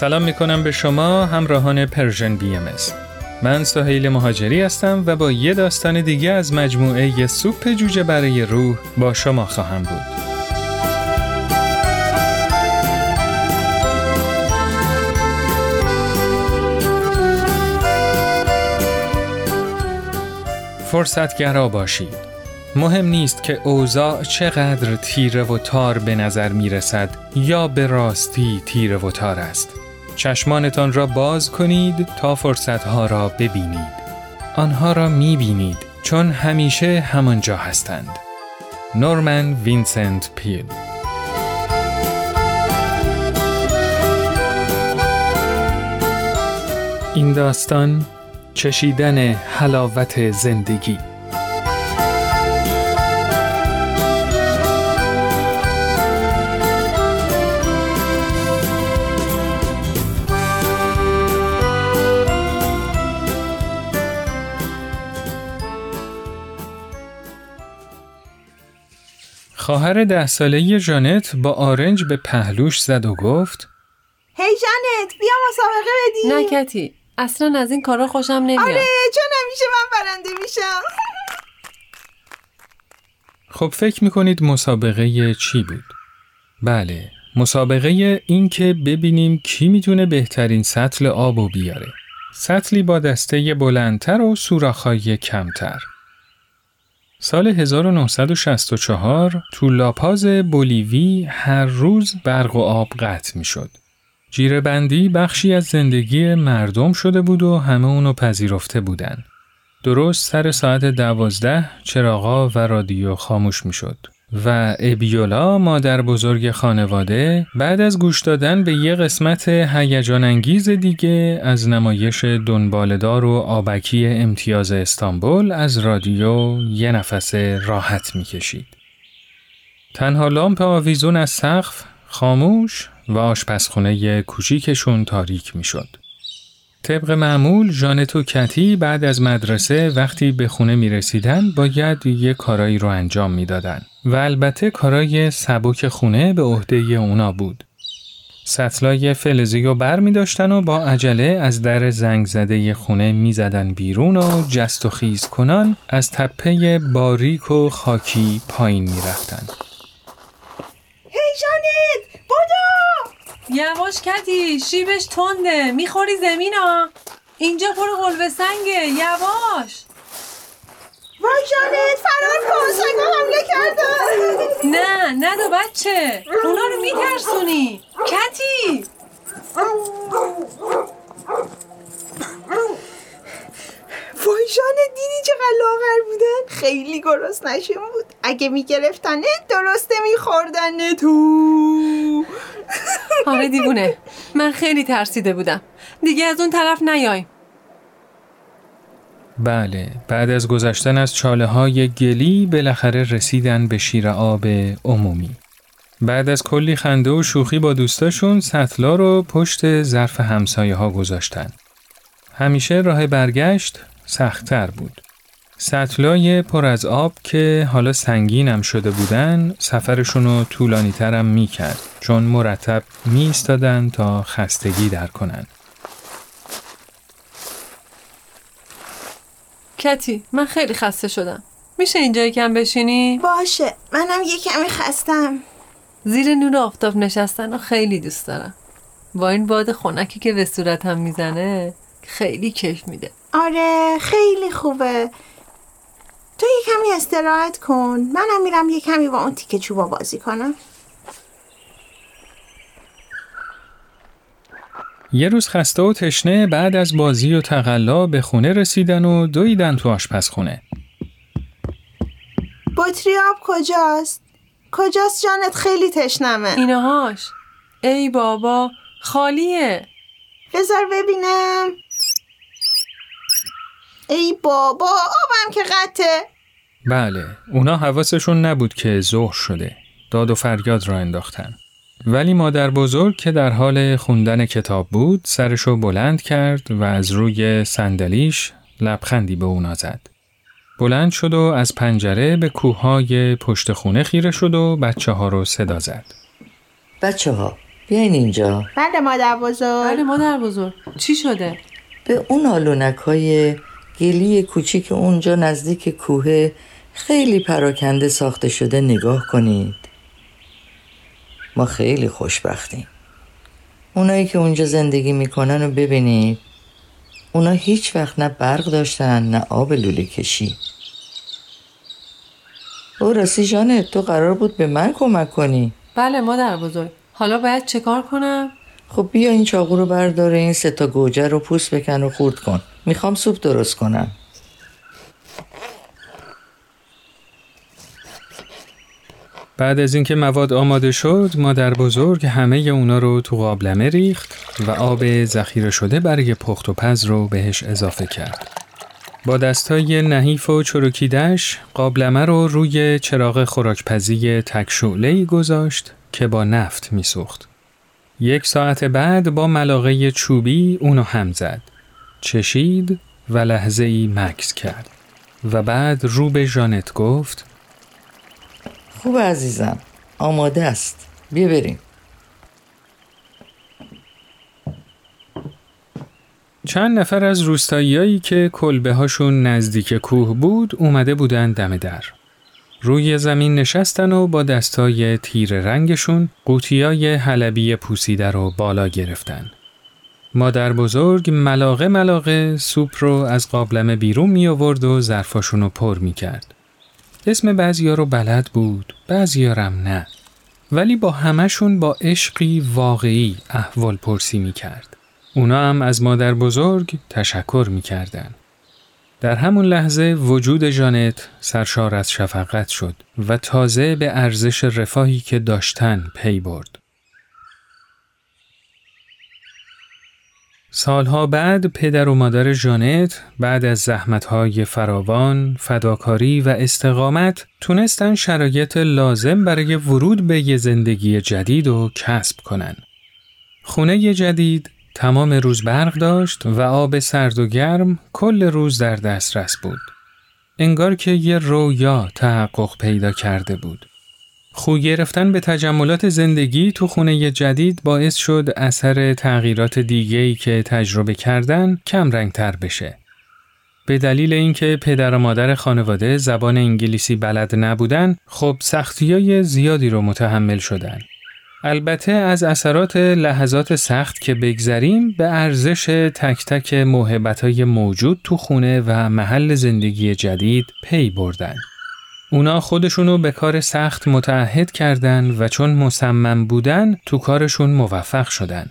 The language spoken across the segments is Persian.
سلام می کنم به شما همراهان پرژن بی ام من سهیل مهاجری هستم و با یه داستان دیگه از مجموعه سوپ جوجه برای روح با شما خواهم بود. فرصتگرا باشید. مهم نیست که اوضاع چقدر تیره و تار به نظر می رسد یا به راستی تیره و تار است. چشمانتان را باز کنید تا فرصتها را ببینید. آنها را می بینید چون همیشه همانجا هستند. نورمن وینسنت پیل این داستان چشیدن حلاوت زندگی خواهر ده ساله ژانت با آرنج به پهلوش زد و گفت هی جانت بیا مسابقه بدیم. نه کتی اصلا از این کارا خوشم نمیاد. آره چون همیشه من برنده میشم. خب فکر می‌کنید مسابقه چی بود؟ بله مسابقه این که ببینیم کی می‌تونه بهترین سطل آب و بیاره. سطلی با دسته بلندتر و سوراخهای کمتر. سال 1964 تو لاپاز بولیوی هر روز برق و آب قطع می شد. جیره بندی بخشی از زندگی مردم شده بود و همه اونو پذیرفته بودن. درست سر ساعت دوازده چراغا و رادیو خاموش می شد. و ابیولا مادر بزرگ خانواده بعد از گوش دادن به یه قسمت هیجان انگیز دیگه از نمایش دنبالدار و آبکی امتیاز استانبول از رادیو یه نفس راحت می‌کشید. تنها لامپ آویزون از سقف خاموش و آشپزخونه کوچیکشون تاریک می‌شد. طبق معمول جانت و کتی بعد از مدرسه وقتی به خونه می رسیدن باید یه کارایی رو انجام می‌دادن و البته کارای سبک خونه به عهده اونا بود. سطلای فلزی رو بر می داشتن و با عجله از در زنگ زده خونه می زدن بیرون و جست و خیز کنان از تپه باریک و خاکی پایین می رفتن. هی جانت یواش کتی شیبش تنده. می‌خوری زمینا؟ اینجا پر قلب سنگه. یواش. وای جانت فرار کن. سنگا حمله کردن نه نه دو بچه. اونا رو میترسونی. کتی. وای جانت دیدی چقدر لاغر بودن؟ خیلی گرست نشون بود. اگه میگرفتنه درسته میخوردن تو. آره دیوونه. من خیلی ترسیده بودم. دیگه از اون طرف نیای بله. بعد از گذشتن از چاله های گلی بالاخره رسیدن به شیر آب عمومی. بعد از کلی خنده و شوخی با دوستاشون سطلا رو پشت ظرف همسایه ها گذاشتن. همیشه راه برگشت سختتر بود. سطلای پر از آب که حالا سنگینم شده بودن سفرشون رو طولانی ترم می کرد چون مرتب می تا خستگی در کنن. کتی من خیلی خسته شدم. میشه اینجا یکم بشینی؟ باشه منم یه کمی خستم. زیر نور آفتاب نشستن رو خیلی دوست دارم. با این باد خنکی که به صورتم می‌زنه خیلی کیف میده. آره خیلی خوبه. تو یه کمی استراحت کن. منم میرم یه کمی با اون تیکه چوبا بازی کنم. یه روز خسته و تشنه بعد از بازی و تقلا به خونه رسیدن و دویدن تو آشپزخونه. بطری آب کجاست؟ کجاست جانت؟ خیلی تشنمه. اینهاش ای بابا خالیه. بذار ببینم. ای بابا آبم که قطعه. بله اونا حواسشون نبود که ظهر شده. داد و فریاد را انداختن. ولی مادر بزرگ که در حال خوندن کتاب بود سرشو بلند کرد و از روی صندلیش لبخندی به اونا زد. بلند شد و از پنجره به کوههای پشت خونه خیره شد و بچه ها رو صدا زد. بچه ها بیاین اینجا. بله مادر بزرگ. بله مادر بزرگ. چی شده؟ به اون آلونک های گلی کوچیک اونجا نزدیک کوه خیلی پراکنده ساخته شده نگاه کنید. ما خیلی خوشبختیم. اونایی که اونجا زندگی می‌کنن و ببینید. اونا هیچ وقت نه برق داشتن نه آب لوله کشی. او راستی جانه تو قرار بود به من کمک کنی؟ بله مادر بزرگ. حالا باید چه کار کنم؟ خب بیا این چاقو رو برداره این سه تا گوجه رو پوست بکن و خورد کن می‌خوام سوپ درست کنم بعد از اینکه مواد آماده شد مادر بزرگ همه اونا رو تو قابلمه ریخت و آب ذخیره شده برای پخت و پز رو بهش اضافه کرد. با دستای نحیف و چروکیدش قابلمه رو روی چراغ خوراکپزی تک گذاشت که با نفت میسوخت. یک ساعت بعد با ملاقه چوبی اونو هم زد. چشید و لحظه ای مکس کرد. و بعد رو به جانت گفت خوب عزیزم آماده است بیا بریم چند نفر از روستاییایی که کلبه هاشون نزدیک کوه بود اومده بودن دم در. روی زمین نشستن و با دستای تیر رنگشون قوطیای حلبی پوسیده رو بالا گرفتن. مادر بزرگ ملاقه ملاقه سوپ رو از قابلمه بیرون می آورد و ظرفاشون رو پر می کرد. اسم بعضیا رو بلد بود بعضیارم نه ولی با همشون با عشقی واقعی احوال پرسی می کرد. اونا هم از مادر بزرگ تشکر می کردن. در همون لحظه وجود جانت سرشار از شفقت شد و تازه به ارزش رفاهی که داشتن پی برد. سالها بعد پدر و مادر جانت بعد از زحمتهای فراوان، فداکاری و استقامت تونستن شرایط لازم برای ورود به یه زندگی جدید و کسب کنن. خونه جدید تمام روز برق داشت و آب سرد و گرم کل روز در دسترس بود. انگار که یه رویا تحقق پیدا کرده بود. خو گرفتن به تجملات زندگی تو خونه جدید باعث شد اثر تغییرات دیگه‌ای که تجربه کردن کم رنگ تر بشه. به دلیل اینکه پدر و مادر خانواده زبان انگلیسی بلد نبودن، خب سختیای زیادی رو متحمل شدن. البته از اثرات لحظات سخت که بگذریم به ارزش تک تک محبتهای موجود تو خونه و محل زندگی جدید پی بردن. اونا خودشونو به کار سخت متعهد کردن و چون مصمم بودن تو کارشون موفق شدن.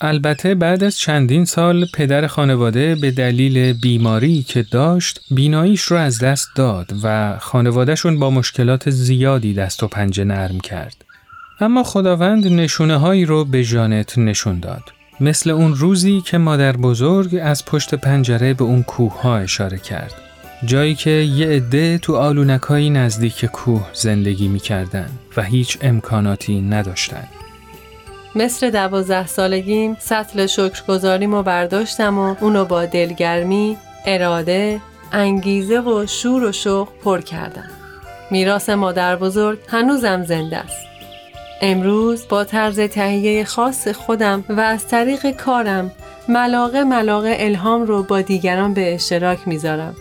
البته بعد از چندین سال پدر خانواده به دلیل بیماری که داشت بیناییش رو از دست داد و خانوادهشون با مشکلات زیادی دست و پنجه نرم کرد. اما خداوند نشونه هایی رو به جانت نشون داد. مثل اون روزی که مادر بزرگ از پشت پنجره به اون کوه ها اشاره کرد. جایی که یه عده تو آلونکایی نزدیک کوه زندگی می‌کردن و هیچ امکاناتی نداشتن. مثل دوازده سالگیم سطل شکرگزاریم و برداشتم و اونو با دلگرمی، اراده، انگیزه و شور و شوق پر کردم. میراث مادر بزرگ هنوزم زنده است. امروز با طرز تهیه خاص خودم و از طریق کارم ملاقه ملاقه الهام رو با دیگران به اشتراک می‌ذارم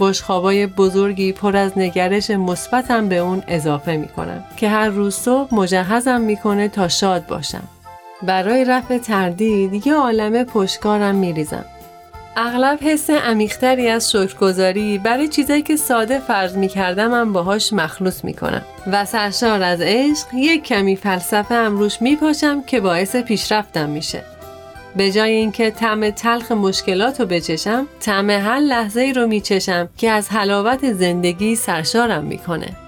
بشخوابای بزرگی پر از نگرش مثبتم به اون اضافه می‌کنم که هر روز صبح مجهزم می‌کنه تا شاد باشم. برای رفع تردید یه عالم پشتکارم میریزم. اغلب حس عمیقتری از شکرگزاری برای چیزایی که ساده فرض می‌کردم هم باهاش مخلوص می‌کنم و سرشار از عشق یک کمی فلسفه هم روش میپاشم که باعث پیشرفتم میشه. به جای اینکه طعم تلخ مشکلات رو بچشم طعم هر لحظه ای رو میچشم که از حلاوت زندگی سرشارم می‌کنه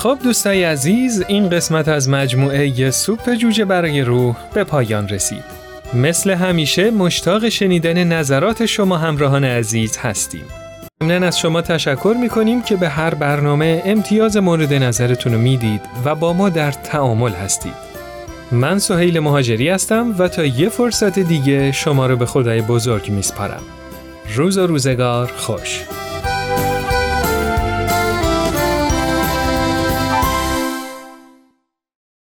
خب دوستای عزیز این قسمت از مجموعه سوپ جوجه برای روح به پایان رسید. مثل همیشه مشتاق شنیدن نظرات شما همراهان عزیز هستیم. ضمناً از شما تشکر می‌کنیم که به هر برنامه امتیاز مورد نظرتون رو می‌دید و با ما در تعامل هستید. من سهیل مهاجری هستم و تا یه فرصت دیگه شما رو به خدای بزرگ میسپارم. روز و روزگار خوش.